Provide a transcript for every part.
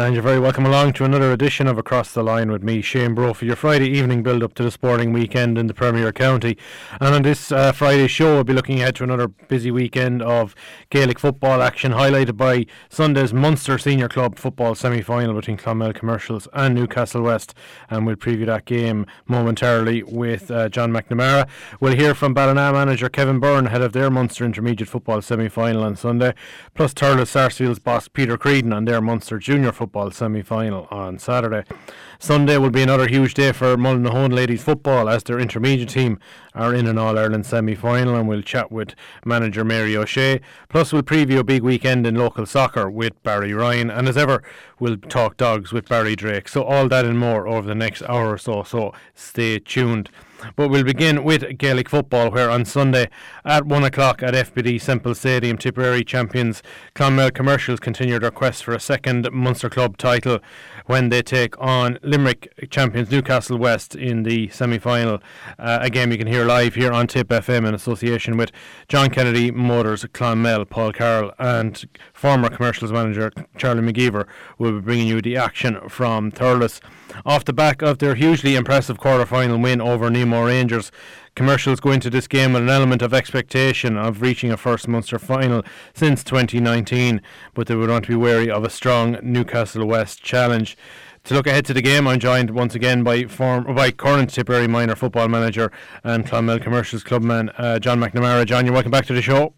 And you're very welcome along to another edition of Across the Line with me, Shane Brophy, for your Friday evening build up to the sporting weekend in the Premier County. And on this uh, Friday show, we'll be looking ahead to another busy weekend of Gaelic football action, highlighted by Sunday's Munster Senior Club football semi final between Clonmel Commercials and Newcastle West. And we'll preview that game momentarily with uh, John McNamara. We'll hear from Ballina manager Kevin Byrne, head of their Munster Intermediate football semi final on Sunday, plus Thurles Sarsfield's boss Peter Creedon and their Munster Junior football semi final on Saturday. Sunday will be another huge day for Mullinahone ladies football as their intermediate team are in an All Ireland semi final, and we'll chat with manager Mary O'Shea. Plus, we'll preview a big weekend in local soccer with Barry Ryan, and as ever, we'll talk dogs with Barry Drake. So, all that and more over the next hour or so, so stay tuned. But we'll begin with Gaelic football, where on Sunday at 1 o'clock at FBD Semple Stadium, Tipperary champions Clonmel Commercials continue their quest for a second Munster Club title when they take on Limerick champions Newcastle West in the semi final. Uh, a game you can hear live here on Tip FM in association with John Kennedy Motors, Clonmel, Paul Carroll, and former commercials manager Charlie McGeever will be bringing you the action from Thurles. Off the back of their hugely impressive quarter final win over Nemo Rangers, commercials go into this game with an element of expectation of reaching a first Munster final since 2019, but they would want to be wary of a strong Newcastle West challenge. To look ahead to the game, I'm joined once again by form by current Tipperary minor football manager and Clonmel Commercials clubman uh, John McNamara. John, you're welcome back to the show.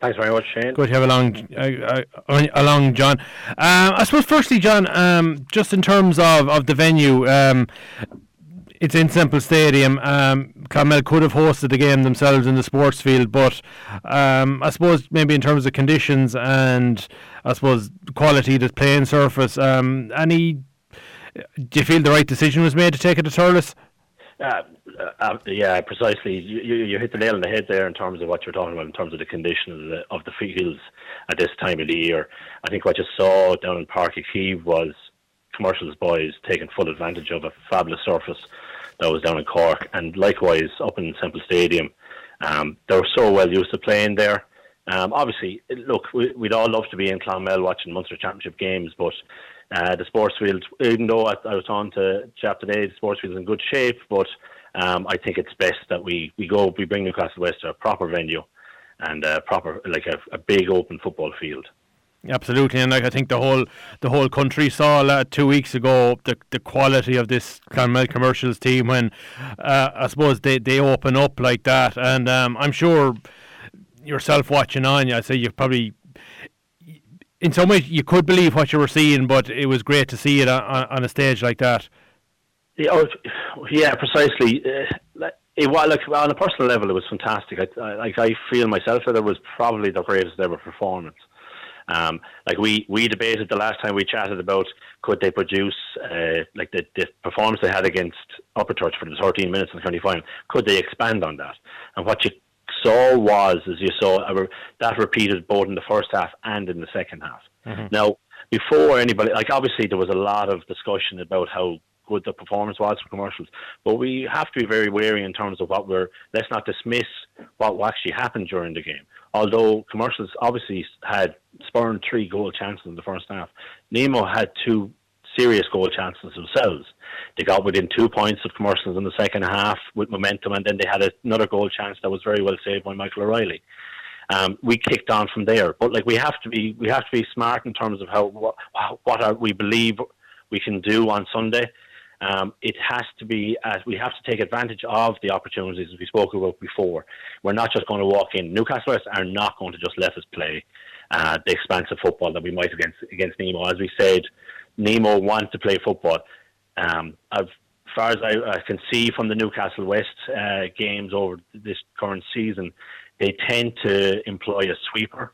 Thanks very much, Shane. Good to have along, uh, uh, along, John. Um, I suppose, firstly, John, um, just in terms of, of the venue, um, it's in Semple Stadium. Um, Clonmel could have hosted the game themselves in the sports field, but um, I suppose maybe in terms of conditions and I suppose quality of the playing surface, um, any. Do you feel the right decision was made to take it to Thurles? Uh, uh, yeah, precisely. You, you hit the nail on the head there in terms of what you're talking about in terms of the condition of the, of the fields at this time of the year. I think what you saw down in Páirc Uí was commercials boys taking full advantage of a fabulous surface that was down in Cork, and likewise up in Semple Stadium. Um, they were so well used to playing there. Um, obviously, look, we, would all love to be in Clonmel watching Munster Championship games, but uh, the sports field, even though I, I was on to chat today, the sports field is in good shape, but um, I think it's best that we, we go, we bring Newcastle West to a proper venue and a proper, like a, a big open football field. Absolutely, and like I think the whole the whole country saw uh, two weeks ago the the quality of this Clonmel commercials team when uh, I suppose they, they open up like that, and um, I'm sure yourself watching on, I say you've probably in some ways you could believe what you were seeing, but it was great to see it on, on a stage like that. Yeah, oh, yeah, precisely. Uh, it like on a personal level, it was fantastic. I, I, like I feel myself that it was probably the greatest ever performance. Um, like we, we debated the last time we chatted about could they produce uh, like the, the performance they had against Upperchurch for the 13 minutes in the county final. Could they expand on that? And what you saw was, as you saw, that repeated both in the first half and in the second half. Mm-hmm. Now, before anybody, like obviously there was a lot of discussion about how good the performance was for commercials. But we have to be very wary in terms of what we're. Let's not dismiss what actually happened during the game although commercials obviously had spurned three goal chances in the first half, Nemo had two serious goal chances themselves. They got within two points of commercials in the second half with momentum, and then they had another goal chance that was very well saved by Michael O'Reilly. Um, we kicked on from there, but like we have to be, we have to be smart in terms of how what, what are, we believe we can do on Sunday. Um, it has to be as we have to take advantage of the opportunities as we spoke about before. We're not just going to walk in. Newcastle are not going to just let us play uh, the expansive football that we might against against Nemo. As we said, Nemo wants to play football. Um, as far as I, I, can see from the Newcastle West uh, games over this current season, they tend to employ a sweeper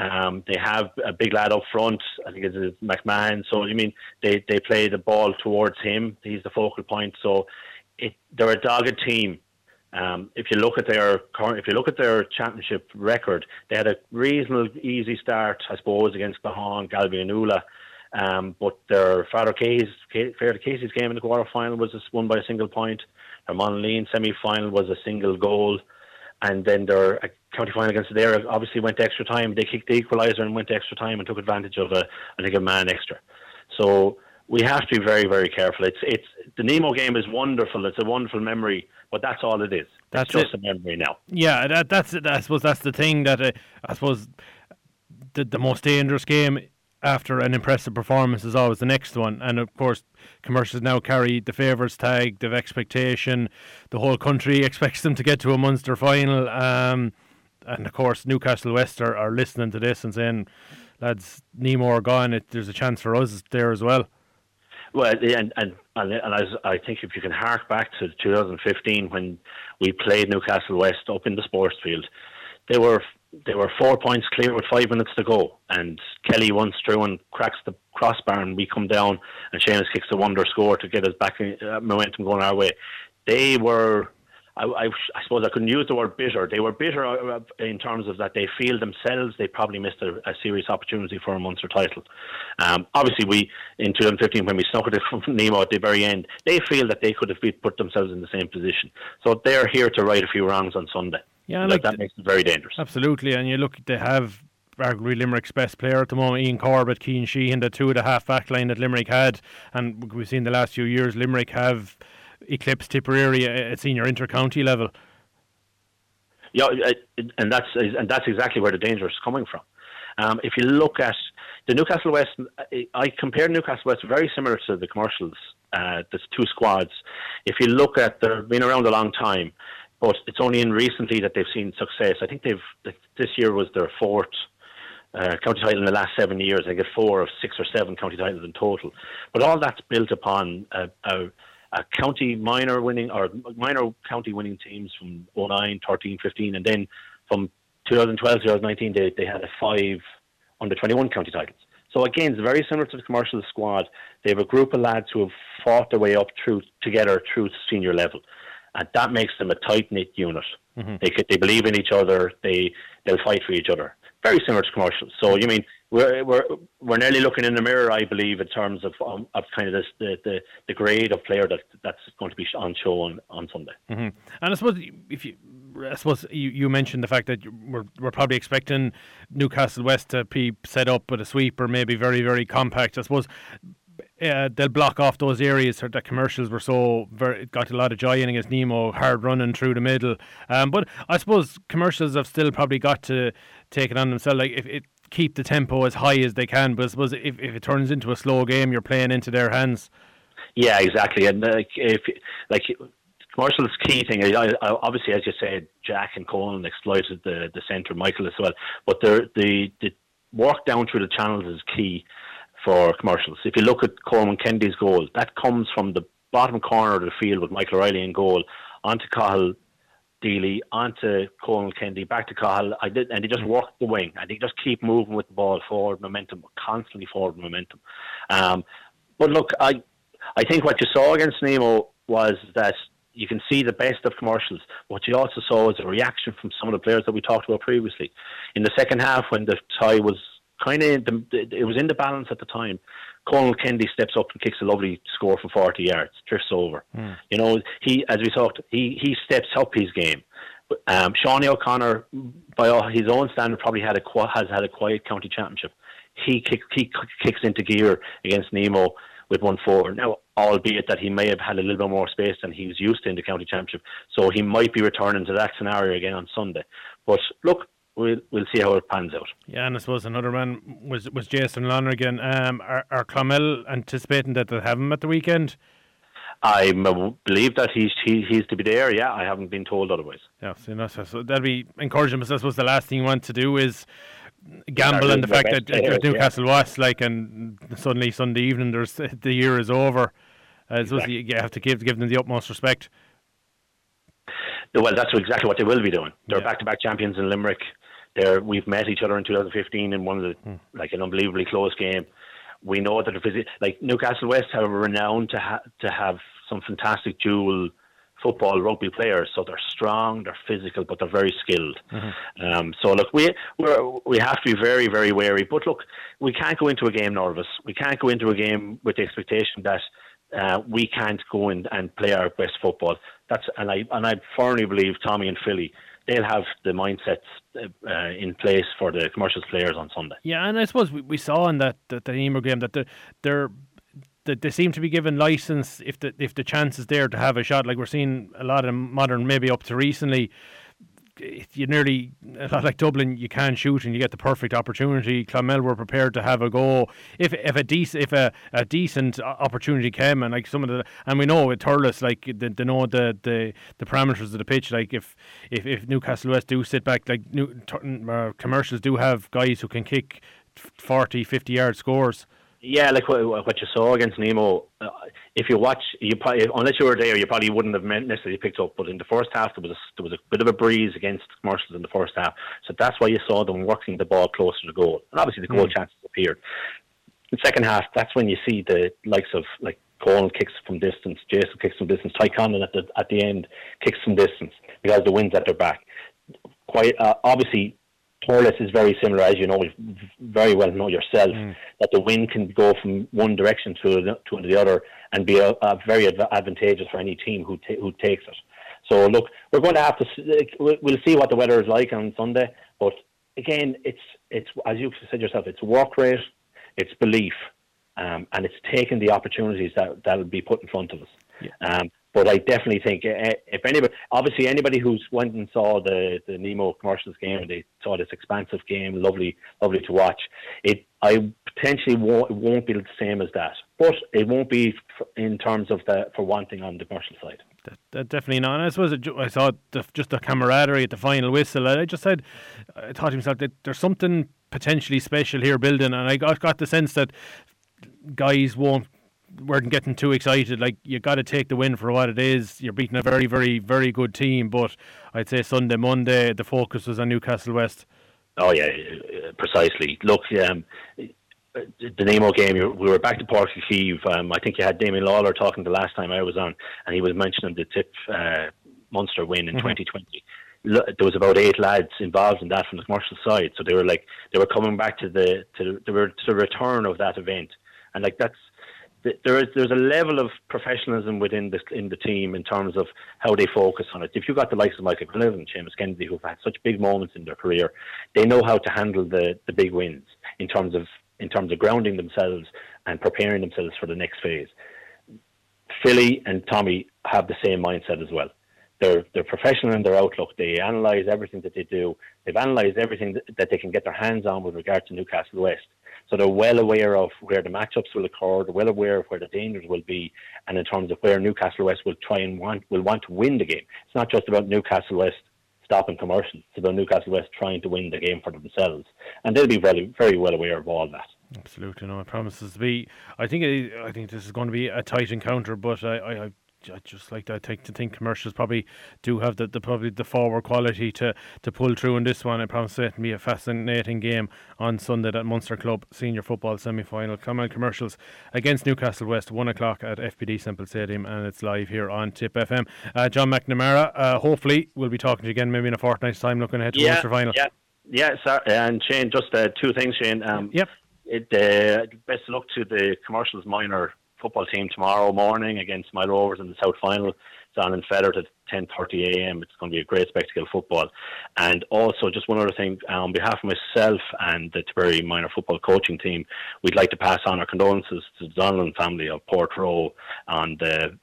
um, they have a big lad up front. I think it's McMahon. So I mean, they they play the ball towards him. He's the focal point. So it, they're a dogged team. Um, if you look at their current, if you look at their championship record, they had a reasonable easy start, I suppose, against Gahan, Galway, and Oola. Um, but their Father Casey's, Casey's game in the quarter final was won by a single point. Their Monaleen semi final was a single goal and then their uh, county final against Adare obviously went to extra time. They kicked the equaliser and went to extra time and took advantage of a, I think, a man extra. So we have to be very, very careful. It's it's the Nemo game is wonderful. It's a wonderful memory, but that's all it is. That's it's just it. a memory now. Yeah, that, that's. I suppose that's the thing that uh, I suppose the the most dangerous game after an impressive performance is always the next one. And of course, commercials now carry the favourites tag, the expectation. The whole country expects them to get to a Munster final. Um, and of course, Newcastle West are, are listening to this and saying, lads, Nemo are gone. It, there's a chance for us there as well. Well, and and and, and I, I think if you can hark back to 2015 when we played Newcastle West up in the sports field, they were they were four points clear with five minutes to go, and Kelly runs through and cracks the crossbar, and we come down, and Seamus kicks the wonder score to get us back in, uh, momentum going our way. They were I, I, I, suppose I couldn't use the word bitter. They were bitter uh, in terms of that they feel themselves they probably missed a, a serious opportunity for a Munster title. Um, obviously, we in 2015 when we snuck it from Nemo at the very end, they feel that they could have put themselves in the same position. So they're here to right a few wrongs on Sunday. Yeah, like, that makes it very dangerous. Absolutely, and you look, they have arguably Limerick's best player at the moment, Ian Corbett, Cian Sheehan, the two of the half back line that Limerick had, and we've seen the last few years Limerick have eclipsed Tipperary at senior inter-county level. Yeah, and that's and that's exactly where the danger is coming from. Um, if you look at the Newcastle West, I compare Newcastle West very similar to the commercials. Uh, there's two squads. If you look at, they've been around a long time, but it's only in recently that they've seen success. I think they've this year was their fourth uh, county title in the last seven years. They get four of six or seven county titles in total. But all that's built upon a, a uh, county minor winning or minor county winning teams from 09, 13, 15, and then from 2012 to 2019 they, they had a five under 21 county titles. So again, it's very similar to the commercial squad. They have a group of lads who have fought their way up through together through senior level, and that makes them a tight knit unit. Mm-hmm. They they believe in each other. They they'll fight for each other. Very similar to commercials. So you mean we're we're we're nearly looking in the mirror, I believe, in terms of um, of kind of this the, the, the grade of player that that's going to be on show on on Sunday. Mm-hmm. And I suppose if you. I suppose you, you mentioned the fact that we're, we're probably expecting Newcastle West to be set up with a sweep or maybe very, very compact. I suppose uh, they'll block off those areas that commercials were so very, got a lot of joy in against Nemo, hard running through the middle. Um, but I suppose commercials have still probably got to take it on themselves. Like if it keep the tempo as high as they can. But I suppose if, if it turns into a slow game, you're playing into their hands. Yeah, exactly. And like, if like commercial's key thing, obviously, as you said, Jack and Colin exploited the the centre, Michael as well. But the the work down through the channels is key for commercials. If you look at Coleman Kennedy's goal, that comes from the bottom corner of the field with Michael O'Reilly in goal onto Cathal Deely onto Colin Kennedy, back to Cathal. I did, and he just worked the wing, and he just keep moving with the ball forward momentum, constantly forward momentum. Um, but look, I, I think what you saw against Nemo was that you can see the best of commercials. What you also saw was a reaction from some of the players that we talked about previously. In the second half, when the tie was kind of, it was in the balance at the time. Colonel Kennedy steps up and kicks a lovely score from 40 yards, drifts over. Mm. You know, he, as we talked, he, he steps up his game. Um, Sean O'Connor, by all, his own standard, probably had a has had a quiet county championship. He, kick, he kicks into gear against Nemo with one four. Now, albeit that he may have had a little bit more space than he was used to in the county championship, so he might be returning to that scenario again on Sunday. But look, we'll we'll see how it pans out. Yeah, and I suppose another man was was Jason Lonergan. Um, are, are Clonmel anticipating that they'll have him at the weekend? I believe that he's he, he's to be there. Yeah, I haven't been told otherwise. Yeah, so, you know, so, so that'd be encouraging. But I suppose the last thing you want to do is gamble on the fact that players, Newcastle yeah. West, like, and suddenly Sunday evening, there's the year is over. Uh, exactly. you have to give give them the utmost respect. Well, that's exactly what they will be doing. They're back to back champions in Limerick. There, we've met each other in 2015 in one of the hmm. like an unbelievably close game. We know that the like Newcastle West have renowned to ha- to have some fantastic dual football rugby players. So they're strong, they're physical, but they're very skilled. Mm-hmm. Um, so look, we we we have to be very very wary. But look, we can't go into a game nervous. We can't go into a game with the expectation that. Uh, we can't go in and play our best football. That's and I and I firmly believe Tommy and Philly they'll have the mindsets uh, in place for the commercials players on Sunday. Yeah, and I suppose we, we saw in that that the Nemo game that they're, they're that they seem to be given license if the if the chance is there to have a shot. Like we're seeing a lot of modern, maybe up to recently, you nearly like Dublin, you can shoot and you get the perfect opportunity. Clonmel were prepared to have a go if if a decent if a, a decent opportunity came and like some of the and we know with Thurles like they, they know the, the the parameters of the pitch. Like if if, if Newcastle West do sit back, like new, uh, commercials do have guys who can kick 40, 50 yard scores. Yeah, like what, what you saw against Nemo. Uh, if you watch, you probably unless you were there, you probably wouldn't have necessarily picked up. But in the first half, there was a, there was a bit of a breeze against commercials in the first half, so that's why you saw them working the ball closer to goal, and obviously the goal mm. chances appeared. In the second half, that's when you see the likes of like Colin kicks from distance, Jason kicks from distance, Ty Conlon at the at the end kicks from distance because the wind's at their back. Quite uh, obviously, Thurles is very similar, as you know, very well know yourself, mm. that the wind can go from one direction to, to the other and be a, a very advantageous for any team who ta- who takes it. So look, we're going to have to we'll see what the weather is like on Sunday, but again, it's it's as you said yourself, it's work rate, it's belief, um, and it's taking the opportunities that that'll be put in front of us. Yeah. Um, but I definitely think uh, if anybody, obviously anybody who's went and saw the the Nemo commercials game and they saw this expansive game, lovely, lovely to watch. It I potentially won't, won't be the same as that, but it won't be in terms of the for wanting on the commercial side. That, that definitely not. And I suppose it, I saw the, just the camaraderie at the final whistle. I just said, I thought to myself that there's something potentially special here building, and I got got the sense that guys won't weren't getting too excited. Like you got to take the win for what it is. You're beating a very, very, very good team. But I'd say Sunday, Monday, the focus was on Newcastle West. Oh yeah, precisely. Look, um, the Nemo game, we were back to Uí Chaoimh. Um, I think you had Damien Lawler talking the last time I was on, and he was mentioning the Tip uh, Munster win in mm-hmm. 2020 there was about eight lads involved in that from the commercial side. So they were like they were coming back to the to the, to the return of that event, and like that's there is there's a level of professionalism within the in the team in terms of how they focus on it. If you've got the likes of Michael Glenn and Seamus Kennedy who've had such big moments in their career, they know how to handle the, the big wins in terms of in terms of grounding themselves and preparing themselves for the next phase. Philly and Tommy have the same mindset as well. They're they're professional in their outlook. They analyse everything that they do. They've analysed everything that they can get their hands on with regard to Newcastle West so they're well aware of where the matchups will occur, they're well aware of where the dangers will be, and in terms of where Newcastle West will try and want will want to win the game. It's not just about Newcastle West stopping commercials. It's about Newcastle West trying to win the game for themselves, and they'll be very very well aware of all that. Absolutely, no, it promises to be. I think it, I think this is going to be a tight encounter, but I, I, I just like to think to think commercials probably do have the, the probably the forward quality to, to pull through in this one. I promise it to be a fascinating game on Sunday at Munster Club Senior Football Semi Final. Come on commercials against Newcastle West, one o'clock at FBD Semple Stadium, and it's live here on Tip FM. Uh, John McNamara, uh, hopefully we'll be talking to you again maybe in a fortnight's time, looking ahead to yeah, Munster Final. Yeah, yeah, sir. and Shane, just uh, two things, Shane. Um, yep. It, uh, best of luck to the commercials minor football team tomorrow morning against Moyle Rovers in the South Final. It's on in Fethard at 10:30 a.m. It's going to be a great spectacle of football. And also, just one other thing, uh, on behalf of myself and the Tipperary minor football coaching team, we'd like to pass on our condolences to the Donlan family of Portroe on the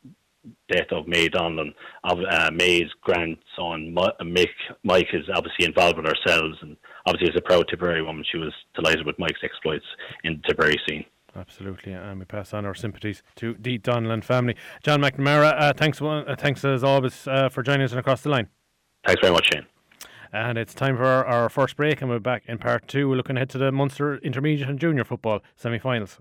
death of May Donlan, uh, May's grandson. Mick, Mike is obviously involved with ourselves, and obviously as a proud Tipperary woman, she was delighted with Mike's exploits in the Tipperary scene. Absolutely, and we pass on our sympathies to the Donlan family. John McNamara, uh, thanks, uh, thanks as always uh, for joining us and across the line. Thanks very much, Shane. And it's time for our, our first break, and we're back in part two. We're looking ahead to the Munster Intermediate and Junior Football semi finals.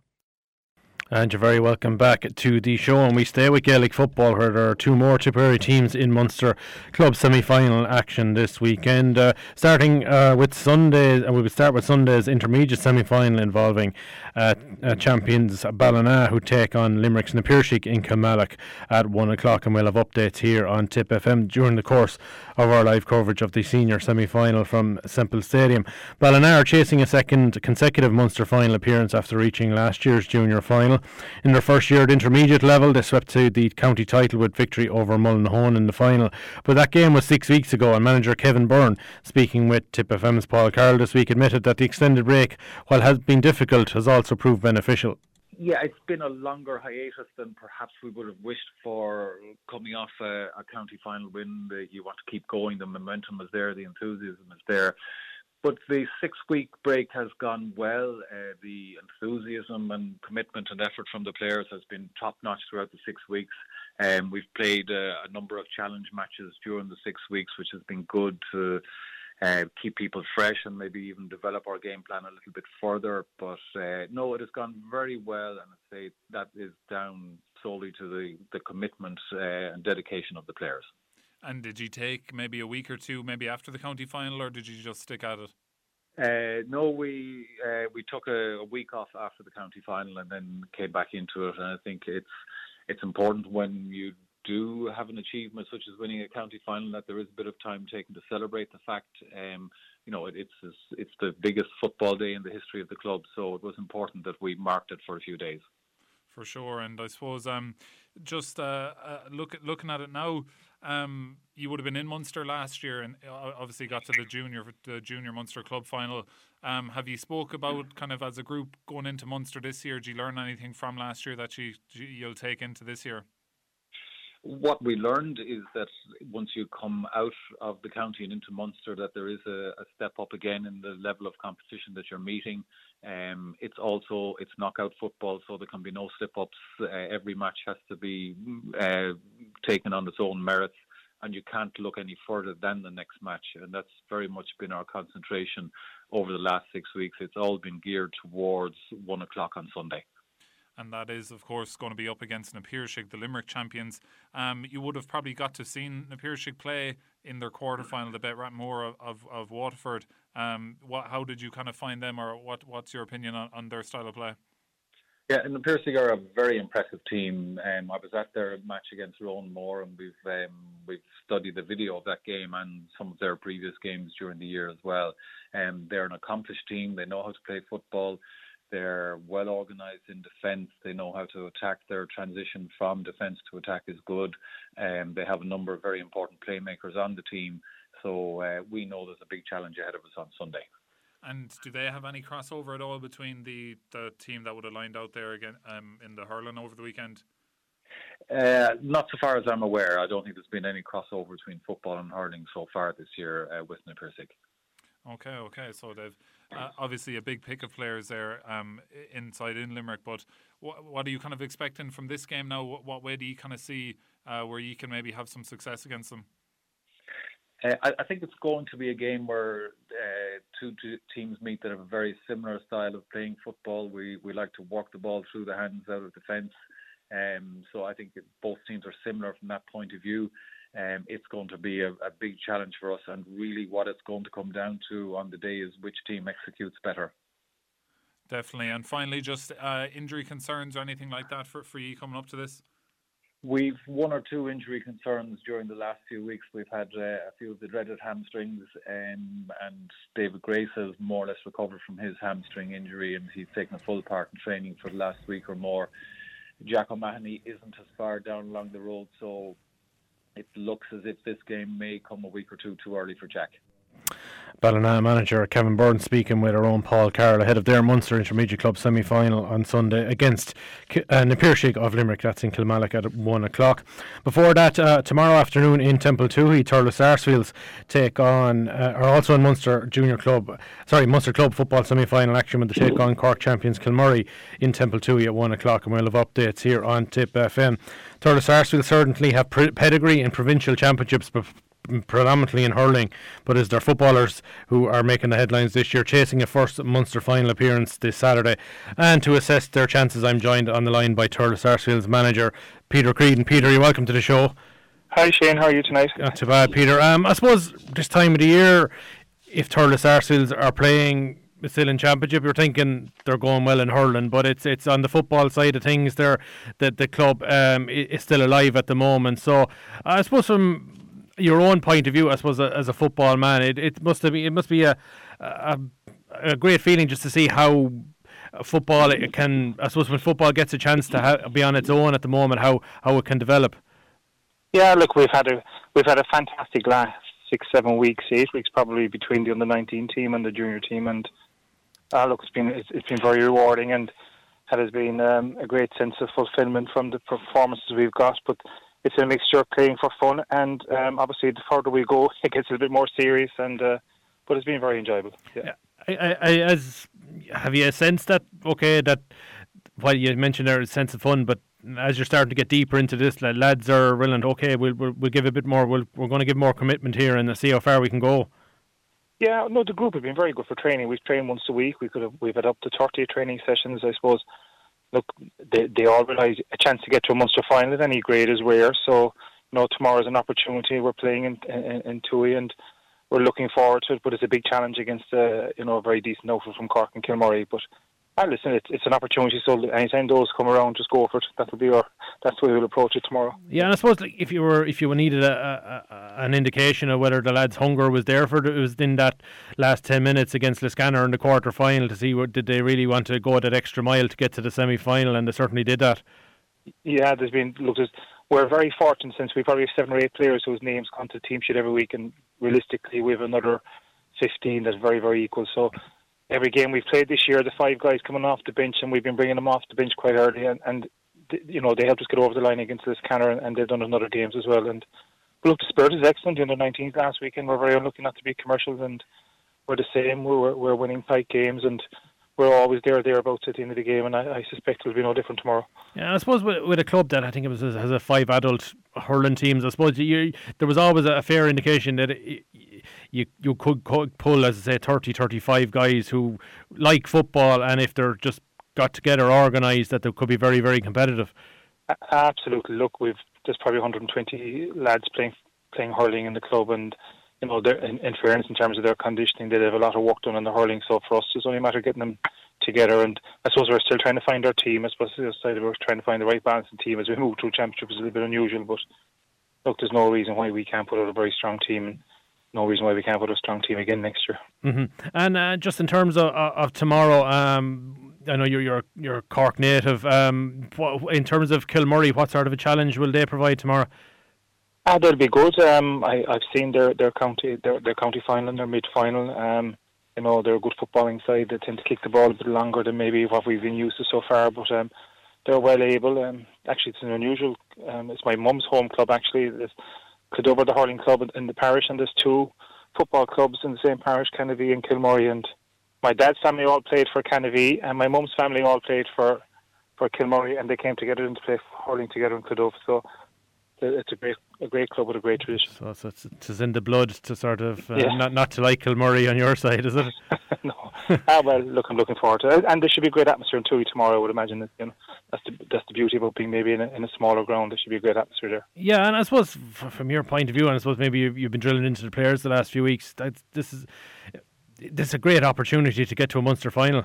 And you're very welcome back to the show. And we stay with Gaelic football, where there are two more Tipperary teams in Munster Club semi final action this weekend. Uh, starting uh, with Sunday, and we will start with Sunday's intermediate semi final involving uh, uh, champions Ballina, who take on Limerick's Na Piarsaigh in Kilmallock at 1 o'clock. And we'll have updates here on Tip FM during the course of our live coverage of the senior semi final from Semple Stadium. Ballina are chasing a second consecutive Munster final appearance after reaching last year's junior final In their first year at intermediate level, they swept to the county title with victory over Mullinahone in the final. But that game was six weeks ago, and manager Kevin Byrne, speaking with Tip FM's Paul Carroll this week, admitted that the extended break, while has been difficult, has also proved beneficial. yeah, it's been a longer hiatus than perhaps we would have wished for. Coming off a, a county final win, you want to keep going. The momentum is there, the enthusiasm is there. But the six week break has gone well. Uh, the enthusiasm and commitment and effort from the players has been top notch throughout the six weeks. Um, we've played uh, a number of challenge matches during the six weeks, which has been good to uh, keep people fresh and maybe even develop our game plan a little bit further. But uh, no, it has gone very well, and I'd say that is down solely to the, the commitment uh, and dedication of the players. And did you take maybe a week or two, maybe after the county final, or did you just stick at it? Uh, no, we uh, we took a, a, week off after the county final and then came back into it. And I think it's it's important when you do have an achievement such as winning a county final that there is a bit of time taken to celebrate the fact. Um, you know, it, it's it's the biggest football day in the history of the club, so it was important that we marked it for a few days. For sure, and I suppose um, just uh, uh, look looking at it now, um, you would have been in Munster last year, and uh, obviously got to the junior the junior Munster club final. Um, have you spoke about kind of as a group going into Munster this year? Did you learn anything from last year that you you'll take into this year? What we learned is that once you come out of the county and into Munster, that there is a, a step up again in the level of competition that you're meeting. Um, it's also it's knockout football, so there can be no slip ups. Uh, every match has to be uh, taken on its own merits, and you can't look any further than the next match. And that's very much been our concentration over the last six weeks. It's all been geared towards one o'clock on Sunday and that is, of course, going to be up against Na Piarsaigh, the Limerick champions. Um, you would have probably got to have seen Na Piarsaigh play in their quarter final, the Bet Rathmore of, of, of Waterford. Um, what, how did you kind of find them, or what, what's your opinion on, on their style of play? Yeah, and the Piarsaigh are a very impressive team. Um, I was at their match against Rowanmore, and we've um, we've studied the video of that game and some of their previous games during the year as well. Um, they're an accomplished team. They know how to play football. They're well organised in defence. They know how to attack. Their transition from defence to attack is good. Um, they have a number of very important playmakers on the team. So uh, we know there's a big challenge ahead of us on Sunday. And do they have any crossover at all between the, the team that would have lined out there again um, in the hurling over the weekend? Uh, not so far as I'm aware. I don't think there's been any crossover between football and hurling so far this year uh, with Na Okay, okay. So they've uh, obviously a big pick of players there um, inside in Limerick. But what, what are you kind of expecting from this game now? What, what way do you kind of see uh, where you can maybe have some success against them? Uh, I, I, think it's going to be a game where uh, two, two, teams meet that have a very similar style of playing football. We we like to walk the ball through the hands out of defence. Um, so I think both teams are similar from that point of view um, it's going to be a, a, big challenge for us. And really, what it's going to come down to on the day is which team executes better. Definitely. And finally, just uh, injury concerns or anything like that for, for you coming up to this? We've one or two injury concerns during the last few weeks. We've had uh, a few of the dreaded hamstrings, um, and David Grace has more or less recovered from his hamstring injury, and he's taken a full part in training for the last week or more. Jack O'Mahony isn't as far down along the road, so it looks as if this game may come a week or two too early for Jack. Ballina manager Kevin Byrne speaking with our own Paul Carroll ahead of their Munster Intermediate Club semi final on Sunday against uh, Na of Limerick. That's in Kilmallock at 1 o'clock. Before that, uh, tomorrow afternoon in Temple Tuohy, Thurles Sarsfields take on, uh, are also in Munster Junior Club, sorry, Munster Club football semi final action with the take on Cork champions Kilmurry in Temple Tuohy at 1 o'clock. And we'll have updates here on Tip FM. Thurles Sarsfields certainly have pedigree in provincial championships predominantly in hurling, but is there footballers who are making the headlines this year, chasing a first Munster final appearance this Saturday. And to assess their chances, I'm joined on the line by Thurles Sarsfield's manager, Peter Creedon. And Peter, you're welcome to the show. Hi Shane, how are you tonight? Not too bad, Peter. Um, I suppose this time of the year, if Thurles Sarsfields are playing still in championship, you're thinking they're going well in hurling, but it's it's on the football side of things there that the club um, is still alive at the moment. So I suppose from your own point of view, I suppose, as a football man, it, it must have it must be a, a, a great feeling just to see how football it can. I suppose when football gets a chance to ha- be on its own at the moment, how how it can develop. Yeah, look, we've had a we've had a fantastic last six, seven weeks, eight weeks probably between the under nineteen team and the junior team, and uh, look, it's been it's, it's been very rewarding and it has been um, a great sense of fulfilment from the performances we've got. But it's a mixture of playing for fun and um, obviously the further we go, it gets a little bit more serious. And uh, but it's been very enjoyable. Yeah. I, I, I, as have you a sense that okay that while you mentioned there a sense of fun, but as you're starting to get deeper into this, lads are willing. Okay, we'll we'll, we'll give a bit more. We'll, we're going to give more commitment here and see how far we can go. Yeah, no, the group have been very good for training. We've trained once a week. We could have we've had up to thirty training sessions, I suppose. Look, they they all realise a chance to get to a Munster final at any grade is rare. So, you know, tomorrow's an opportunity. We're playing in in, in Tuohy and we're looking forward to it. But it's a big challenge against uh, you know a very decent outfit from Cork and Kilmurry. But and listen, it's, it's an opportunity. So anytime those come around, just go for it. That will be our. That's the way we'll approach it tomorrow. Yeah, and I suppose like, if you were if you needed a, a, an indication of whether the lads' hunger was there for it was in that last ten minutes against Liscannor in the quarter final to see what did they really want to go that extra mile to get to the semi final, and they certainly did that. Yeah, there's been look. There's, we're very fortunate since we probably have seven or eight players whose names come to the team sheet every week, and realistically we have another fifteen that's very very equal. So every game we've played this year, the five guys coming off the bench, and we've been bringing them off the bench quite early, and, and you know they helped us get over the line against Liscannor, and, and they've done in other games as well. And look, the spirit is excellent. In the under 19s last weekend we're very unlucky not to be commercials, and we're the same. We're we're winning five games, and we're always there thereabouts at the end of the game, and I, I suspect it'll be no different tomorrow. Yeah, I suppose with, with a club that I think it was has a five adult hurling teams, I suppose you, there was always a fair indication that it, you you could, could pull, as I say, 30, 35 guys who like football, and if they're just got together, organised, that they could be very, very competitive. Absolutely. Look, we've there's probably 120 lads playing playing hurling in the club, and you know, in, in fairness, in terms of their conditioning, they have a lot of work done on the hurling. So for us, it's only a matter of getting them together. And I suppose we're still trying to find our team. I suppose the side we're trying to find the right balance in team as we move through championship is a little bit unusual. But look, there's no reason why we can't put out a very strong team. No reason why we can't put a strong team again next year. Mm-hmm. And uh, just in terms of, of tomorrow, um, I know you're you're you're Cork native. Um, in terms of Kilmurry, what sort of a challenge will they provide tomorrow? Ah, they'll be good. Um, I, I've seen their their county their, their county final and their mid final. Um, you know they're a good footballing side. They tend to kick the ball a bit longer than maybe what we've been used to so far, but um, they're well able. Um, actually, it's an unusual. Um, it's my mum's home club. Actually, there's Cloughduv, the hurling club in the parish, and there's two football clubs in the same parish, Canovee and Kilmurry. And my dad's family all played for Canovee, and my mum's family all played for for Kilmurry, and they came together to play hurling together in Cloughduv. So it's a great a great club with a great tradition. So it's, it's, it's in the blood to sort of uh, yeah. not not to like Kilmurry on your side, is it? no. ah, well, look, I'm looking forward to it, and there should be a great atmosphere in Tuohy tomorrow. I would imagine that you know that's the that's the beauty about being maybe in a, in a smaller ground. There should be a great atmosphere there. Yeah, and I suppose from your point of view, and I suppose maybe you've, you've been drilling into the players the last few weeks. That this is this is a great opportunity to get to a Munster final.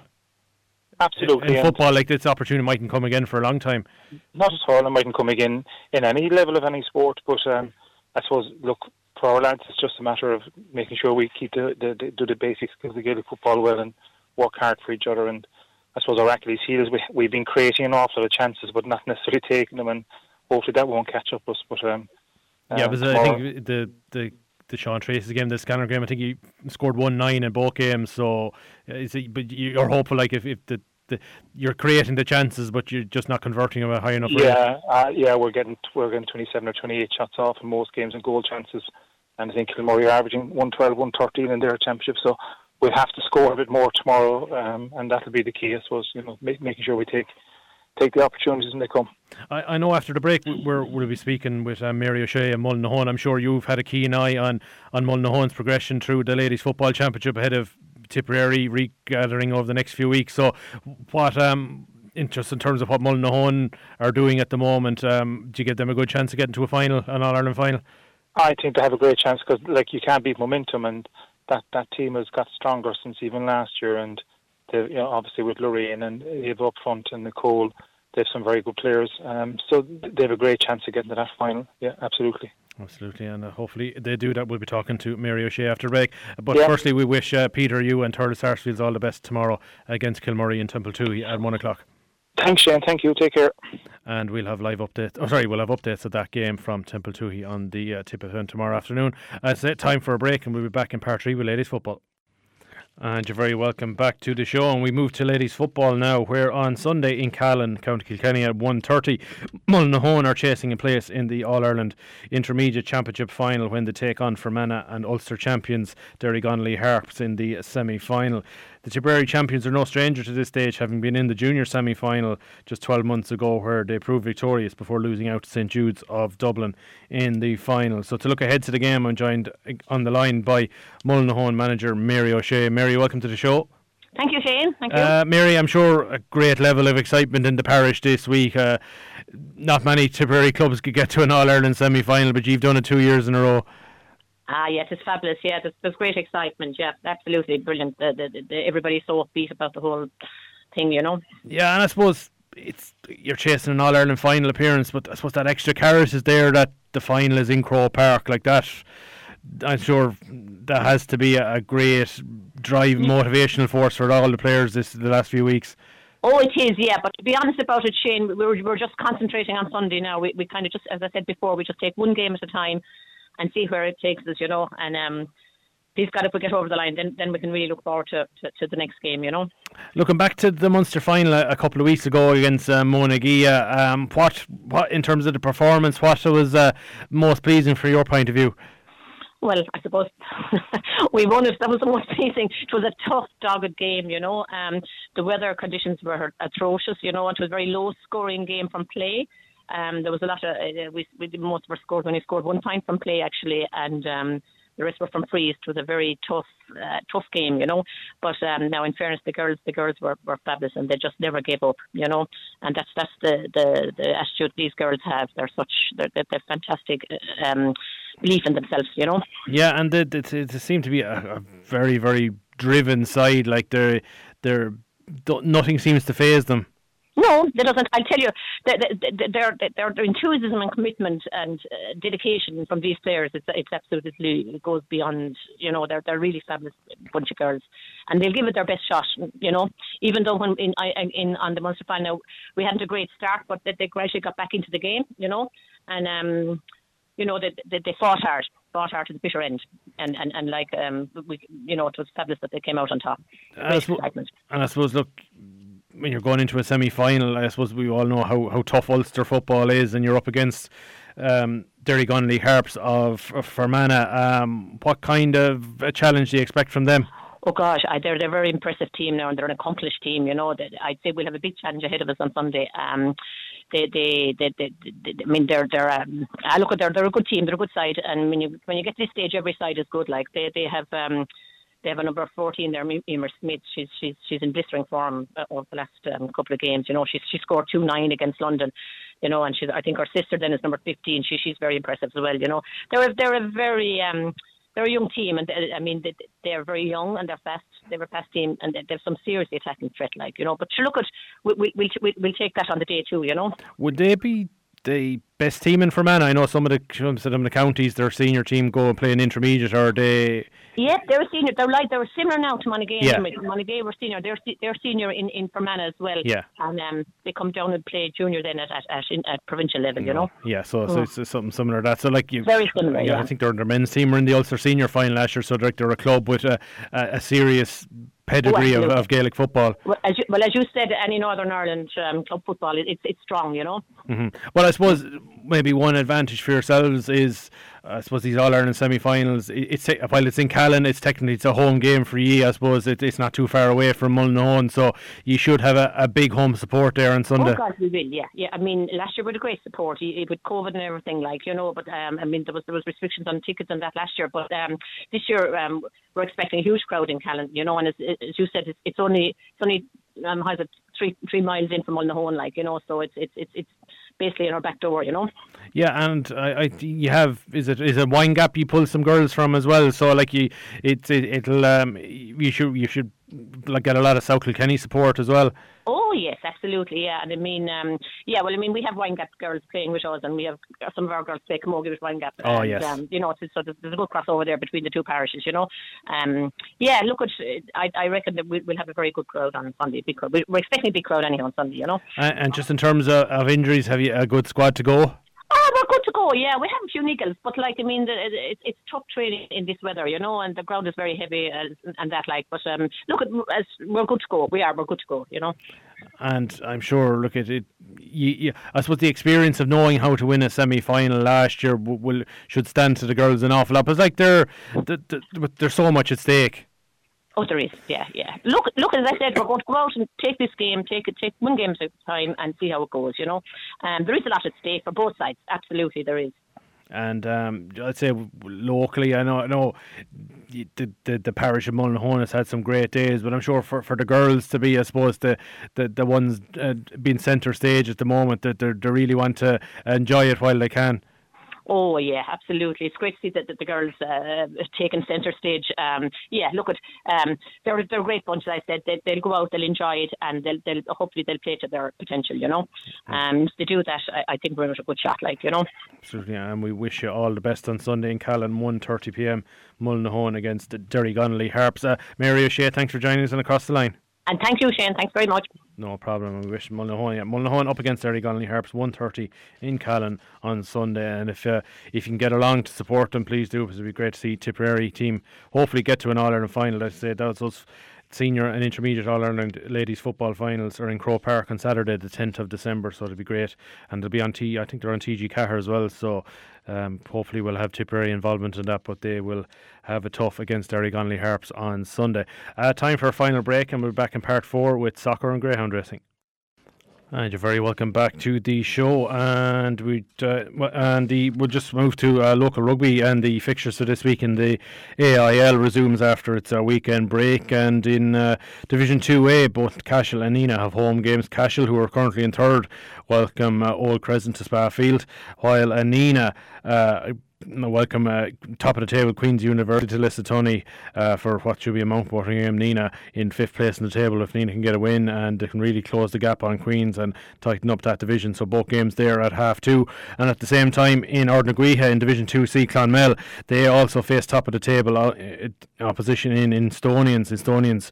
Absolutely. In football, like this opportunity mightn't come again for a long time. Not at all. It mightn't come again in any level of any sport. But um, I suppose, look, for our lads, it's just a matter of making sure we keep the, the, the do the basics of the Gaelic football well and work hard for each other. And I suppose our Achilles heel is we, we've been creating an awful lot of chances, but not necessarily taking them. And hopefully that won't catch up us. But um, yeah, but uh, I think the the the Sean Treacy's game, the Scanner game. I think he scored one nine in both games. So, uh, but you're hopeful, like if, if the the, you're creating the chances, but you're just not converting them at high enough. Yeah, uh, yeah, we're getting we're getting 27 or 28 shots off in most games and goal chances, and I think Kilmurry are averaging 112, 113 in their championship. So we'll have to score a bit more tomorrow, um, and that'll be the key, I suppose. You know, make, making sure we take take the opportunities when they come. I, I know after the break we're, we'll be speaking with um, Mary O'Shea and Mullinahone. I'm sure you've had a keen eye on, on Mullinahone's progression through the Ladies Football Championship ahead of Tipperary regathering over the next few weeks. So, what um, in in terms of what Mullinahone are doing at the moment, um, do you give them a good chance of getting to a final, an All Ireland final? I think they have a great chance because, like, you can't beat momentum, and that that team has got stronger since even last year. And you know, obviously with Lorraine and Eva up front and Nicole, they have some very good players. Um, so they have a great chance of getting to that final. Yeah, absolutely. Absolutely, and uh, hopefully they do that. We'll be talking to Mary O'Shea after break. But firstly, we wish uh, Peter, you, and Thurles Sarsfields all the best tomorrow against Kilmurry in Temple Tuohy at 1 o'clock. Thanks, Shane. Thank you. Take care. And we'll have live updates. Oh, sorry, we'll have updates of that game from Temple Tuohy on the uh, tip of tomorrow afternoon. Uh, it's time for a break, and we'll be back in part three with ladies football. And you're very welcome back to the show. And we move to ladies football now, where on Sunday in Callan, County Kilkenny at 1.30, Mullinahone are chasing a place in the All-Ireland Intermediate Championship final when they take on Fermanagh and Ulster champions Derrygonnelly Harps in the semi-final. The Tipperary champions are no stranger to this stage, having been in the junior semi final just 12 months ago, where they proved victorious before losing out to St Jude's of Dublin in the final. So, to look ahead to the game, I'm joined on the line by Mullinahone manager Mary O'Shea. Mary, welcome to the show. Thank you, Shane. Thank you. Uh, Mary, I'm sure a great level of excitement in the parish this week. Uh, not many Tipperary clubs could get to an All Ireland semi final, but you've done it two years in a row. Ah, yes, it's fabulous. Yeah, there's, there's great excitement. Yeah, absolutely brilliant. The, the, the, everybody's so upbeat about the whole thing, you know. Yeah, and I suppose it's you're chasing an All Ireland final appearance, but I suppose that extra carrot is there that the final is in Croke Park like that. I'm sure that has to be a, great drive, motivational force for all the players this the last few weeks. Oh, it is, yeah. But to be honest about it, Shane, we're, we're just concentrating on Sunday now. We, we kind of just, as I said before, we just take one game at a time and see where it takes us, you know. And um, please God, if we get over the line, then then we can really look forward to, to, to, the next game, you know. Looking back to the Munster final a, a couple of weeks ago against uh, Monagea, um, what what in terms of the performance, what was uh, most pleasing for your point of view? Well, I suppose we won it. That was the most pleasing. It was a tough, dogged game, you know. Um, the weather conditions were atrocious, you know. And it was a very low scoring game from play. Um, there was a lot of uh, we, we most of our scores he scored one point from play actually, and um, the rest were from frees. It was a very tough, uh, tough game, you know. But um, now, in fairness, the girls, the girls were, were fabulous, and they just never gave up, you know. And that's that's the the, the attitude these girls have. They're such they're they're, fantastic. Um, belief in themselves, you know. Yeah, and they, they, they seem to be a, a very, very driven side. Like they're they're nothing seems to phase them. No, there doesn't. I'll tell you, their their enthusiasm and commitment and uh, dedication from these players, it's it's absolutely it goes beyond. You know, they're they're really fabulous bunch of girls, and they'll give it their best shot. You know, even though when in in on the Munster final we hadn't a great start, but they, they gradually got back into the game. You know, and um, you know, they, they, they fought hard, fought hard to the bitter end, and and and like um, we, you know, it was fabulous that they came out on top. And I, suppose, and I suppose, look, when you're going into a semi final, I suppose we all know how, how tough Ulster football is, and you're up against um, Derrygonnelly Harps of, of Fermanagh. Um, what kind of a challenge do you expect from them? Oh gosh, I, they're they're a very impressive team now, and they're an accomplished team. You know, that I'd say we'll have a big challenge ahead of us on Sunday. Um, they, they, they, they, they I mean, they're they're. Um, I look at they're they're a good team. They're a good side, and when you when you get to this stage, every side is good. Like they they have um they have a number of 14 there, Emer Smith. She's she's she's in blistering form uh, over the last um, couple of games. You know, she's she scored two nine against London. You know, and she's I think her sister then is number 15. She she's very impressive as well. You know, they're they're a very um they're a young team, and they, I mean they, they're very young and they're fast. They're a fast team, and they, have some seriously attacking threat, like you know. But look at we we we'll, we'll take that on the day too, you know. Would they be the best team in Fermanagh? I know some of the some of the counties, their senior team go and play an intermediate, or they. Yeah, they're senior. They're like they're similar now to Monaghan. Yeah. Monaghan were senior. They're they're senior in in Fermanagh as well. Yeah. And um, they come down and play junior then at at, at, in, at provincial level. You know. Yeah. So, so mm. it's something similar to that. So like you. Very similar. Yeah, yeah. I think their their men's team were in the Ulster senior final last year. So they're, they're a club with a, a, a serious pedigree oh, of, of, Gaelic football. Well as, you, well, as you said, any Northern Ireland um, club football, it, it's it's strong, you know. Mm-hmm. Well, I suppose maybe one advantage for yourselves is I suppose these All Ireland semi-finals. It's while it's in Callan, it's technically it's a home game for ye. I suppose it, it's not too far away from Mullinahone, so you should have a, a big home support there on Sunday. Oh God, we will. Yeah, yeah. I mean, last year we had a great support with COVID and everything, like you know. But um, I mean, there was there was restrictions on tickets and that last year. But um, this year um, we're expecting a huge crowd in Callan, you know. And as, as you said, it's, it's only it's only um, how's it three three miles in from Mullinahone, like you know. So it's it's it's it's basically in our back door, you know. Yeah, and I, I you have is it is it Windgap you pull some girls from as well. So like you, it's it, it'll um you should you should like get a lot of South Kilkenny support as well. Oh yes, absolutely, yeah. And I mean, um, yeah. Well, I mean, we have Windgap girls playing with us, and we have some of our girls play Camogie with Windgap. Oh and, yes. Um, you know, so there's, there's a good crossover there between the two parishes. You know, um, yeah. Look, at I, I reckon that we'll have a very good crowd on Sunday. Because we're expecting a big crowd anyhow on Sunday. You know. And, and just in terms of, of injuries, have you a good squad to go? Oh, we're good Oh yeah, we have a few niggles, but like I mean, it's it's tough training in this weather, you know, and the ground is very heavy and, and that like. But um, look, as we're good to go. We are. We're good to go. You know. And I'm sure, look at it. You, you, I suppose the experience of knowing how to win a semi-final last year will, will should stand to the girls an awful lot. But like they're, they're, there's so much at stake. Oh, there is. Yeah, yeah. Look, look. As I said, we're going to go out and take this game, take it, take one game at a time, and see how it goes. You know, um, there is a lot at stake for both sides. Absolutely, there is. And um, I'd say locally, I know, I know the, the, the parish of Mullinahone has had some great days, but I'm sure for, for the girls to be, I suppose, the the, the ones uh, being centre stage at the moment, that they, they really want to enjoy it while they can. Oh yeah, absolutely. It's great to see that, that the girls uh, taking centre stage. Um, yeah, look at um, they're they're a great bunch. As I said, they, they'll go out, they'll enjoy it, and they'll, they'll hopefully they'll play to their potential. You know, um, if they do that, I, I think we're in a good shot. Like you know, absolutely, and we wish you all the best on Sunday in Callan, 1.30 p.m. Mullinahone against Derrygonnelly Harps. Uh, Mary O'Shea, thanks for joining us and across the line. And thank you, Shane. Thanks very much. No problem. We wish Mullinahone. Yeah, up against Derrygonnelly Harps, 1.30 in Callan on Sunday. And if uh, if you can get along to support them, please do, because it'd be great to see Tipperary team hopefully get to an All Ireland final. I say that was senior and intermediate All Ireland ladies football finals are in Croke Park on Saturday, the 10th of December. So it'll be great, and they'll be on T. I think they're on TG Ceathair as well. So um, hopefully we'll have Tipperary involvement in that, but they will have a tough against Derrygonnelly Harps on Sunday. Uh, time for a final break, and we're back in part four with soccer and greyhound racing. And you're very welcome back to the show. And we uh, and the, we'll just move to uh, local rugby and the fixtures for this week in the AIL resumes after its uh, weekend break. And in uh, Division Two A, both Cashel and Nenagh have home games. Cashel, who are currently in third, welcome uh, Old Crescent to Spafield, while Nenagh uh, welcome uh, top of the table Queen's University to Lisatunny uh, for what should be a mount-watering game. Nenagh in fifth place in the table if Nenagh can get a win and can really close the gap on Queen's and tighten up that division. So both games there at half two. And at the same time in Ardnagreha in Division 2C Clonmel, they also face top of the table uh, opposition in Instonians. Instonians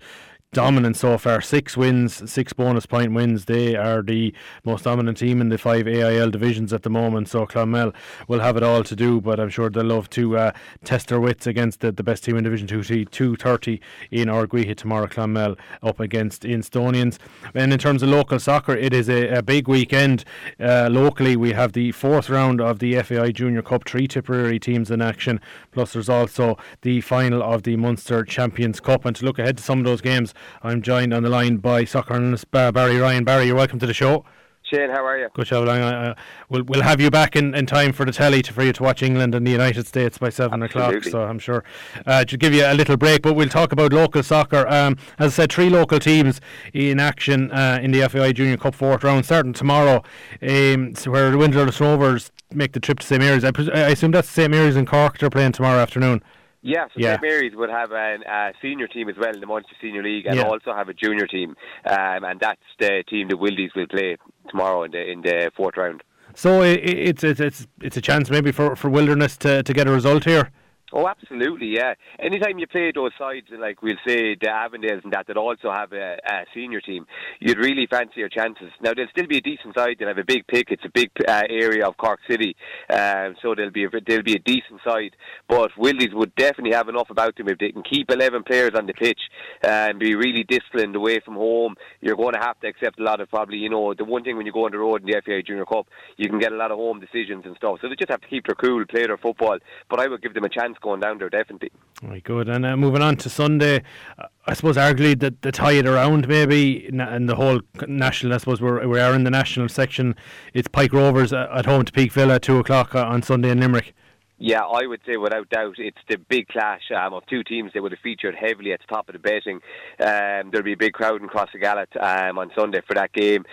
dominant so far. Six wins, six bonus point wins. They are the most dominant team in the five AIL divisions at the moment. So Clonmel will have it all to do, but I'm sure they'll love to uh, test their wits against the, the best team in Division 2 230 in Ardguiha tomorrow. Clonmel up against Instonians. And in terms of local soccer, it is a, a big weekend. Uh, locally, we have the fourth round of the FAI Junior Cup, three Tipperary teams in action. Plus, there's also the final of the Munster Champions Cup. And to look ahead to some of those games, I'm joined on the line by soccer analyst Barry Ryan. Barry, you're welcome to the show. Shane, how are you? Good job, uh, we'll, we'll have you back in, in time for the telly to, for you to watch England and the United States by 7 Absolutely. o'clock. So I'm sure uh, to give you a little break, but we'll talk about local soccer. Um, as I said, three local teams in action uh, in the FAI Junior Cup fourth round, starting tomorrow, um, so where the Wilderness Rovers make the trip to St Mary's. I, pres- I assume that's St Mary's and Cork they're playing tomorrow afternoon. Yeah, so yeah. St Mary's would have a, senior team as well in the Munster Senior League, and yeah. also have a junior team, um, and that's the team the Wildies will play tomorrow in the in the fourth round. So it's it's it's it's a chance maybe for, for Wilderness to, to get a result here. Oh, absolutely, yeah. Anytime you play those sides, like we'll say the Avondales and that, that also have a, a senior team, you'd really fancy your chances. Now, they'll still be a decent side. They'll have a big pick. It's a big uh, area of Cork City, um, so they'll be a, they'll be a decent side. But Willies would definitely have enough about them if they can keep 11 players on the pitch and be really disciplined away from home. You're going to have to accept a lot of probably, you know, the one thing when you go on the road in the FA Junior Cup, you can get a lot of home decisions and stuff. So they just have to keep their cool, play their football. But I would give them a chance going down there, definitely. Very good. And uh, moving on to Sunday, I suppose arguably the, the tie it around maybe, and the whole national, I suppose we're, we are in the national section. It's Pike Rovers uh, at home to Peak Villa at 2 o'clock uh, on Sunday in Limerick. Yeah, I would say without doubt it's the big clash um, of two teams that would have featured heavily at the top of the betting. Um, there'll be a big crowd in Crossagalla um, on Sunday for that game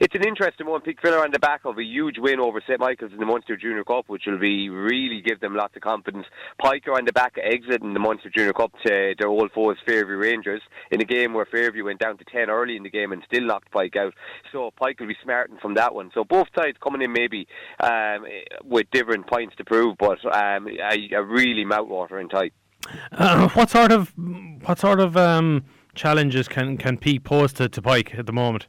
it's an interesting one. Peak Villa on the back of a huge win over St Michael's in the Munster Junior Cup, which will be really give them lots of confidence. Pike are on the back of exiting the Munster Junior Cup to their old foes Fairview Rangers in a game where Fairview went down to ten early in the game and still knocked Pike out. So Pike will be smarting from that one. So both sides coming in maybe um, with different points to prove, but um, a, a really mouthwatering tie. Uh, what sort of what sort of um, challenges can can Peak pose to, to Pike at the moment?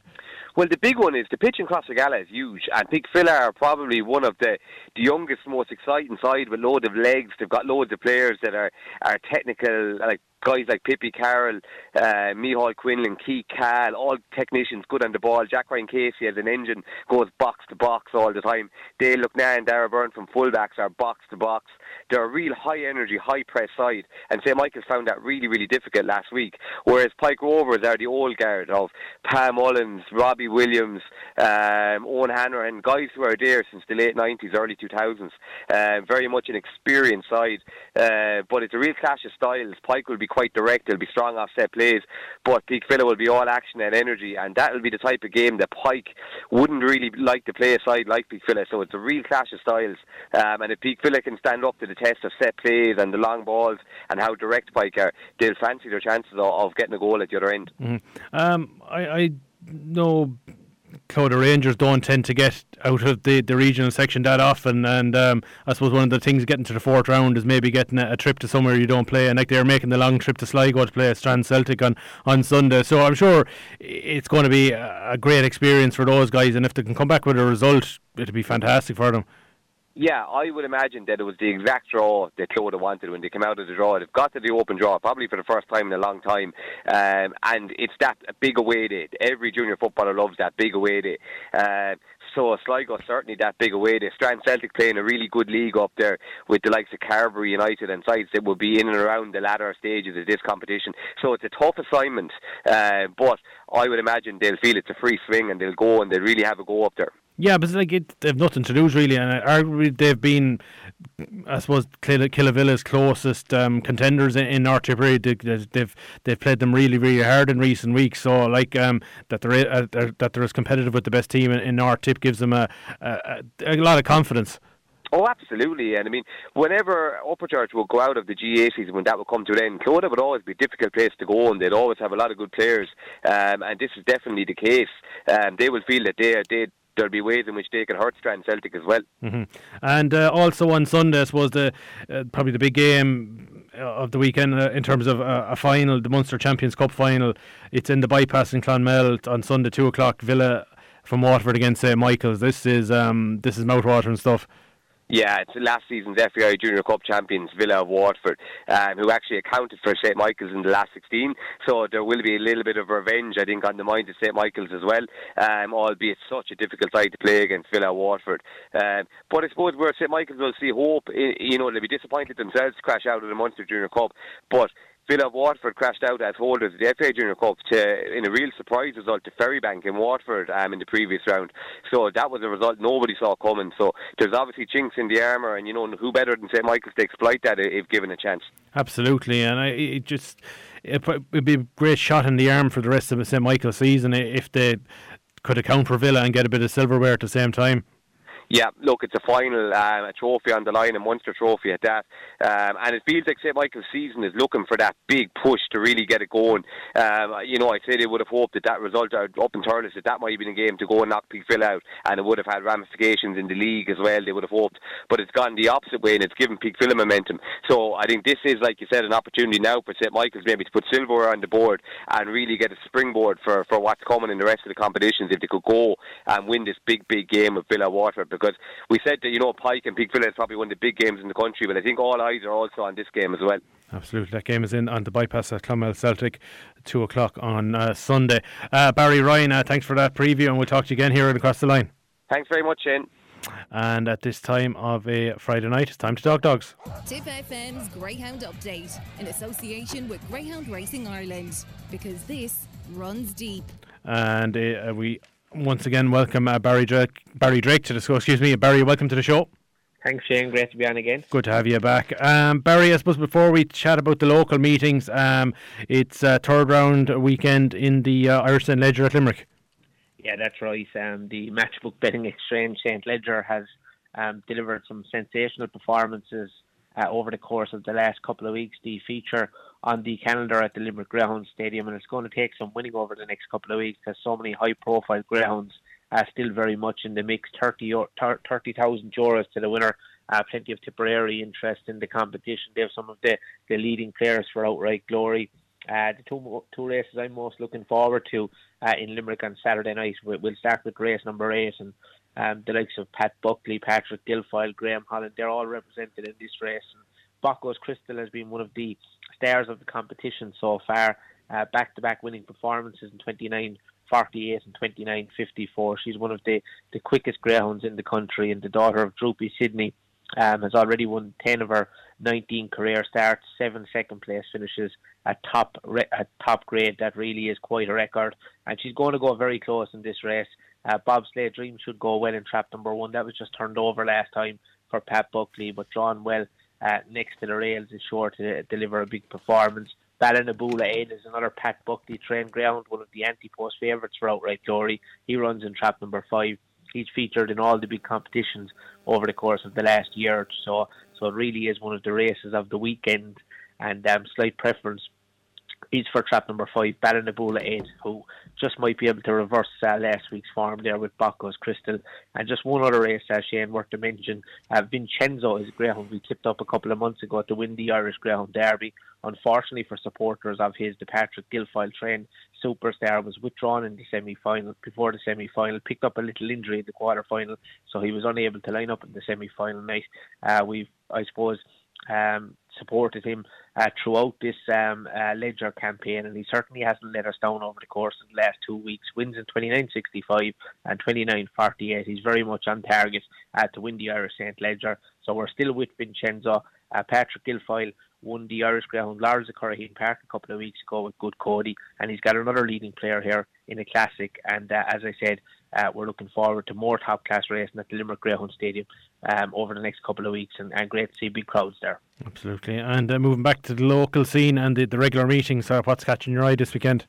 Well, the big one is the pitch in Crossagalla is huge, and Peak Villa are probably one of the, the youngest, most exciting side with loads of legs. They've got loads of players that are, are technical, like guys like Pippi Carroll, uh, Mihal Quinlan, Keith Cal, all technicians good on the ball. Jack Ryan Casey as an engine goes box to box all the time. Dale Lucknan and Dara Byrne from fullbacks are box to box. They're a real high energy, high press side, and St Michael's found that really, really difficult last week. Whereas Pike Rovers are the old guard of Pam Mullins, Robbie Williams, um, Owen and guys who are there since the late 90s, early 2000s. Uh, very much an experienced side, uh, but it's a real clash of styles. Pike will be quite direct, they'll be strong off set plays, but Peak Villa will be all action and energy, and that will be the type of game that Pike wouldn't really like to play a side like Peak Villa. So it's a real clash of styles, um, and if Peak Villa can stand up to the test of set plays and the long balls and how direct Pike are, they'll fancy their chances of, of getting a goal at the other end. Mm-hmm. Um, I, I know Clodagh Rangers don't tend to get out of the, the regional section that often, and um, I suppose one of the things getting to the fourth round is maybe getting a, a, trip to somewhere you don't play, and like they're making the long trip to Sligo to play Strand Celtic on, on Sunday. So I'm sure it's going to be a, a great experience for those guys, and if they can come back with a result, it'll be fantastic for them. Yeah, I would imagine that it was the exact draw that Clodagh wanted when they came out of the draw. They've got to the open draw, probably for the first time in a long time. Um, and it's that big away day. Every junior footballer loves that big away day. Uh, so Sligo certainly that big away day. Strand Celtic playing a really good league up there with the likes of Cartron United and sides that will be in and around the latter stages of this competition. So it's a tough assignment, uh, but I would imagine they'll feel it's a free swing and they'll go and they'll really have a go up there. Yeah, but like it, they've nothing to lose really, and arguably they've been, I suppose, Killavilla's closest um, contenders in, in North Tipperary. They, have they've played them really really hard in recent weeks. So like um, that they're, uh, they're that they're as competitive with the best team in, in North Tip gives them a, a, a lot of confidence. Oh, absolutely. And I mean, whenever Upperchurch will go out of the GA season, when that will come to an end, Clodagh would always be a difficult place to go, and they'd always have a lot of good players. Um, and this is definitely the case. Um, they will feel that they they there'll be ways in which they can hurt Strand Celtic as well. Mm-hmm. And uh, also on Sunday, was the uh, probably the big game of the weekend uh, in terms of uh, a final, the Munster Champions Cup final. It's in the bypass in Clonmel on Sunday, two o'clock. Villa from Waterford against St Michael's. This is um, this is mouthwatering stuff. Yeah, it's last season's FAI Junior Cup champions, Villa of Waterford, um, who actually accounted for St Michael's in the last 16. So there will be a little bit of revenge, I think, on the mind of St Michael's as well, um, albeit such a difficult side to play against Villa of Waterford. Um, but I suppose where St Michael's will see hope, you know, they'll be disappointed themselves to crash out of the Munster Junior Cup, but Villa Waterford crashed out as holders of the FA Junior Cup to, in a real surprise result to Ferrybank in Waterford um, in the previous round. So that was a result nobody saw coming. So there's obviously chinks in the armour, and you know who better than St Michael's to exploit that if given a chance. Absolutely, and I it just it would be a great shot in the arm for the rest of the St Michael's season if they could account for Villa and get a bit of silverware at the same time. Yeah, look, it's a final, um, a trophy on the line, a Munster trophy at that. Um, and it feels like St Michael's season is looking for that big push to really get it going. Um, you know, I'd say they would have hoped that that result out up in Thurles, that that might have been a game to go and knock Peakville out, and it would have had ramifications in the league as well, they would have hoped. But it's gone the opposite way, and it's given Peakville momentum. So I think this is, like you said, an opportunity now for St Michael's maybe to put silver on the board and really get a springboard for, for what's coming in the rest of the competitions if they could go and win this big, big game of Villa Waterford because we said that you know Pike and Peakville is probably one of the big games in the country, but I think all eyes are also on this game as well. Absolutely, that game is in on the bypass at Clonmel Celtic, two o'clock on uh, Sunday. Uh, Barry Ryan, uh, thanks for that preview, and we'll talk to you again here across the line. Thanks very much, Shane. And at this time of a Friday night, it's time to talk dogs. Tipp FM's Greyhound Update in association with Greyhound Racing Ireland because this runs deep. And uh, we once again welcome uh, Barry Drake. Barry Drake to the show. Excuse me, Barry. Welcome to the show. Thanks, Shane. Great to be on again. Good to have you back. Um, Barry, I suppose before we chat about the local meetings, um, it's a third round weekend in the uh, Irish St Leger at Limerick. Yeah, that's right. Um, the Matchbook Betting Exchange St Leger has um, delivered some sensational performances uh, over the course of the last couple of weeks. The feature on the calendar at the Limerick Ground Stadium, and it's going to take some winning over the next couple of weeks because so many high-profile grounds are still very much in the mix. 30,000 30, euros to the winner. Uh, plenty of Tipperary interest in the competition. They have some of the, the leading players for outright glory. Uh, the two two races I'm most looking forward to uh, in Limerick on Saturday night. We'll start with race number eight, and um, the likes of Pat Buckley, Patrick Guilfoyle, Graham Holland, they're all represented in this race. And Boccos Crystal has been one of the stars of the competition so far. Back to back winning performances in 29 48 and 29 54. She's one of the, the quickest greyhounds in the country, and the daughter of Droopys Sydney um, has already won 10 of her 19 career starts, seven second place finishes at top at top grade. That really is quite a record, and she's going to go very close in this race. Uh, Bobsleigh Dream should go well in trap number one. That was just turned over last time for Pat Buckley, but drawn well uh, next to the rails is sure to deliver a big performance. Ballinabula Aid is another Pat Buckley trained ground, one of the anti-post favourites for outright glory. He runs in trap number five. He's featured in all the big competitions over the course of the last year or so. So it really is one of the races of the weekend, and um, slight preference is for trap number five, Ballinabula 8, who just might be able to reverse uh, last week's form there with Boccos Crystal. And just one other race, uh, Shane, worth to mention. Uh, Vincenzo is a greyhound we tipped up a couple of months ago to win the Irish Greyhound Derby. Unfortunately for supporters of his, the Patrick Guilfoyle train superstar was withdrawn in the semi-final, before the semi-final, picked up a little injury in the quarter-final, so he was unable to line up in the semi-final night. Uh, we've, I suppose, um, supported him uh, throughout this um, uh, Leger campaign, and he certainly hasn't let us down over the course of the last two weeks. Wins in 29.65 and 29.48. He's very much on target uh, to win the Irish St. Leger. So we're still with Vincenzo. Uh, Patrick Guilfoyle won the Irish Ground Lars Curraheen Park a couple of weeks ago with Good Cody, and he's got another leading player here in a classic. And uh, as I said, uh, we're looking forward to more top class racing at the Limerick Greyhound Stadium um, over the next couple of weeks, and, and, great to see big crowds there. Absolutely. And uh, moving back to the local scene and the, the regular meetings, uh, what's catching your eye this weekend?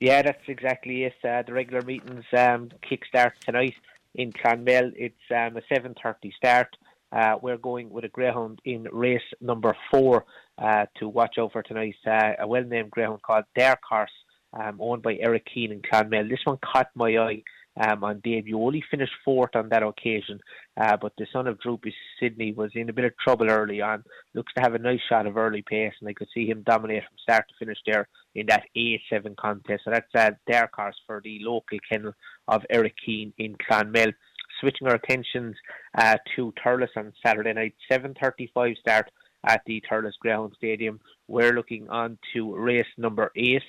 Yeah, that's exactly it. Uh, the regular meetings um, kick start tonight in Clonmel. It's um, a 7.30 start. Uh, we're going with a greyhound in race number four uh, to watch out for tonight. Uh, a well-named greyhound called Dark Horse, um, owned by Eric Keane in Clonmel. This one caught my eye um, on debut. Only finished fourth on that occasion, uh, but the son of Droopys Sydney was in a bit of trouble early on. Looks to have a nice shot of early pace, and I could see him dominate from start to finish there in that A7 contest. So that's uh, dark horse for the local kennel of Eric Keane in Clonmel. Switching our attentions uh, to Thurles on Saturday night, 7.35 start at the Thurles Greyhound Stadium. We're looking on to race number eight,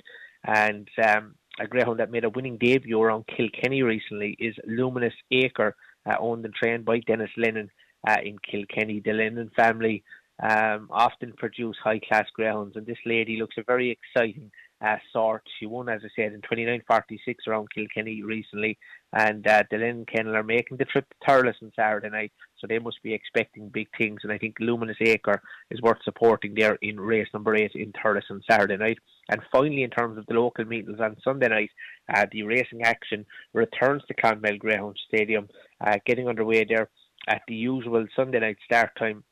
and um, a greyhound that made a winning debut around Kilkenny recently is Luminous Acre, uh, owned and trained by Dennis Lennon uh, in Kilkenny. The Lennon family um, often produce high class greyhounds, and this lady looks a very exciting uh, sort. She won, as I said, in 29.46 around Kilkenny recently, and uh, the Lennon Kennel are making the trip to Thurles on Saturday night, so they must be expecting big things. And I think Luminous Acre is worth supporting there in race number eight in Thurles on Saturday night. And finally, in terms of the local meetings on Sunday night, uh, the racing action returns to Clonmel Greyhound Stadium, uh, getting underway there at the usual Sunday night start time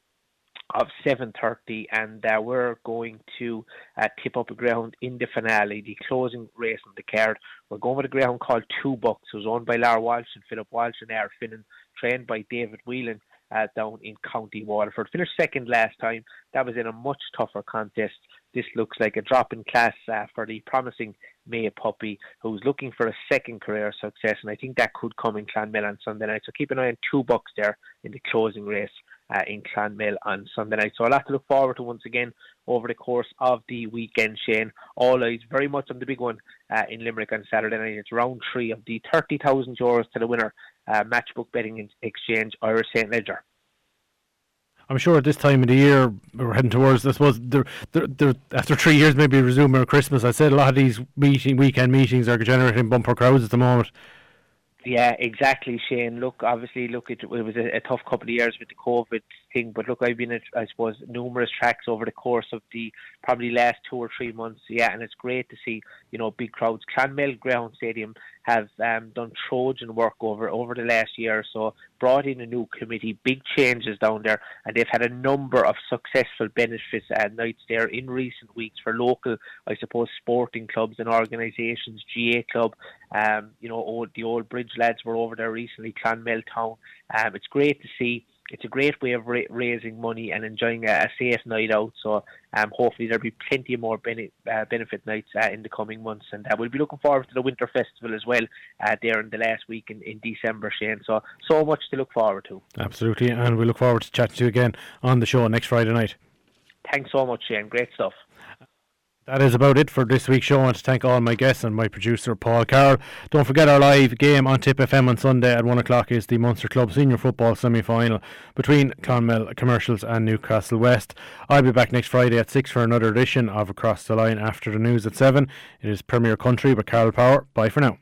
of 7.30 and uh, we're going to uh, tip up a greyhound in the finale, the closing race on the card. We're going with a greyhound called Two Bucks, who's owned by Lara Walsh and Philip Walsh and Air Finnan, trained by David Whelan uh, down in County Waterford. Finished second last time. That was in a much tougher contest. This looks like a drop in class uh, for the promising May puppy who's looking for a second career success, and I think that could come in Clonmel on Sunday night. So keep an eye on two bucks there in the closing race uh, in Clonmel on Sunday night. So a lot to look forward to once again over the course of the weekend, Shane. All eyes very much on the big one uh, in Limerick on Saturday night. It's round three of the 30,000 euros to the winner uh, matchbook betting exchange Irish St. Leger. I'm sure at this time of the year we're heading towards. I suppose they're, they're, they're, after three years, maybe resuming Christmas. I said a lot of these meeting weekend meetings are generating bumper crowds at the moment. Yeah, exactly, Shane. Look, obviously, look, it, it was a, a, tough couple of years with the COVID thing, but look, I've been at, I suppose, numerous tracks over the course of the probably last two or three months. Yeah, and it's great to see, you know, big crowds. Clonmel Ground Stadium have um, done Trojan work over over the last year or so, brought in a new committee, big changes down there, and they've had a number of successful benefits at nights there in recent weeks for local, I suppose, sporting clubs and organisations. GA Club, um, you know, old, the old Bridge lads were over there recently, Clonmel Town. Um, it's great to see it's a great way of ra- raising money and enjoying a, a safe night out. So um, hopefully there'll be plenty more bene- uh, benefit nights uh, in the coming months, and uh, we'll be looking forward to the winter festival as well uh, there in the last week in, in December, Shane. So so much to look forward to. Absolutely, and we look forward to chatting to you again on the show next Friday night. Thanks so much, Shane. Great stuff. That is about it for this week's show. I want to thank all my guests and my producer, Paul Carroll. Don't forget our live game on Tipp FM on Sunday at 1 o'clock is the Munster Club Senior Football semi final between Clonmel Commercials and Newcastle West. I'll be back next Friday at 6 for another edition of Across the Line after the news at 7. It is Premier Country with Carol Power. Bye for now.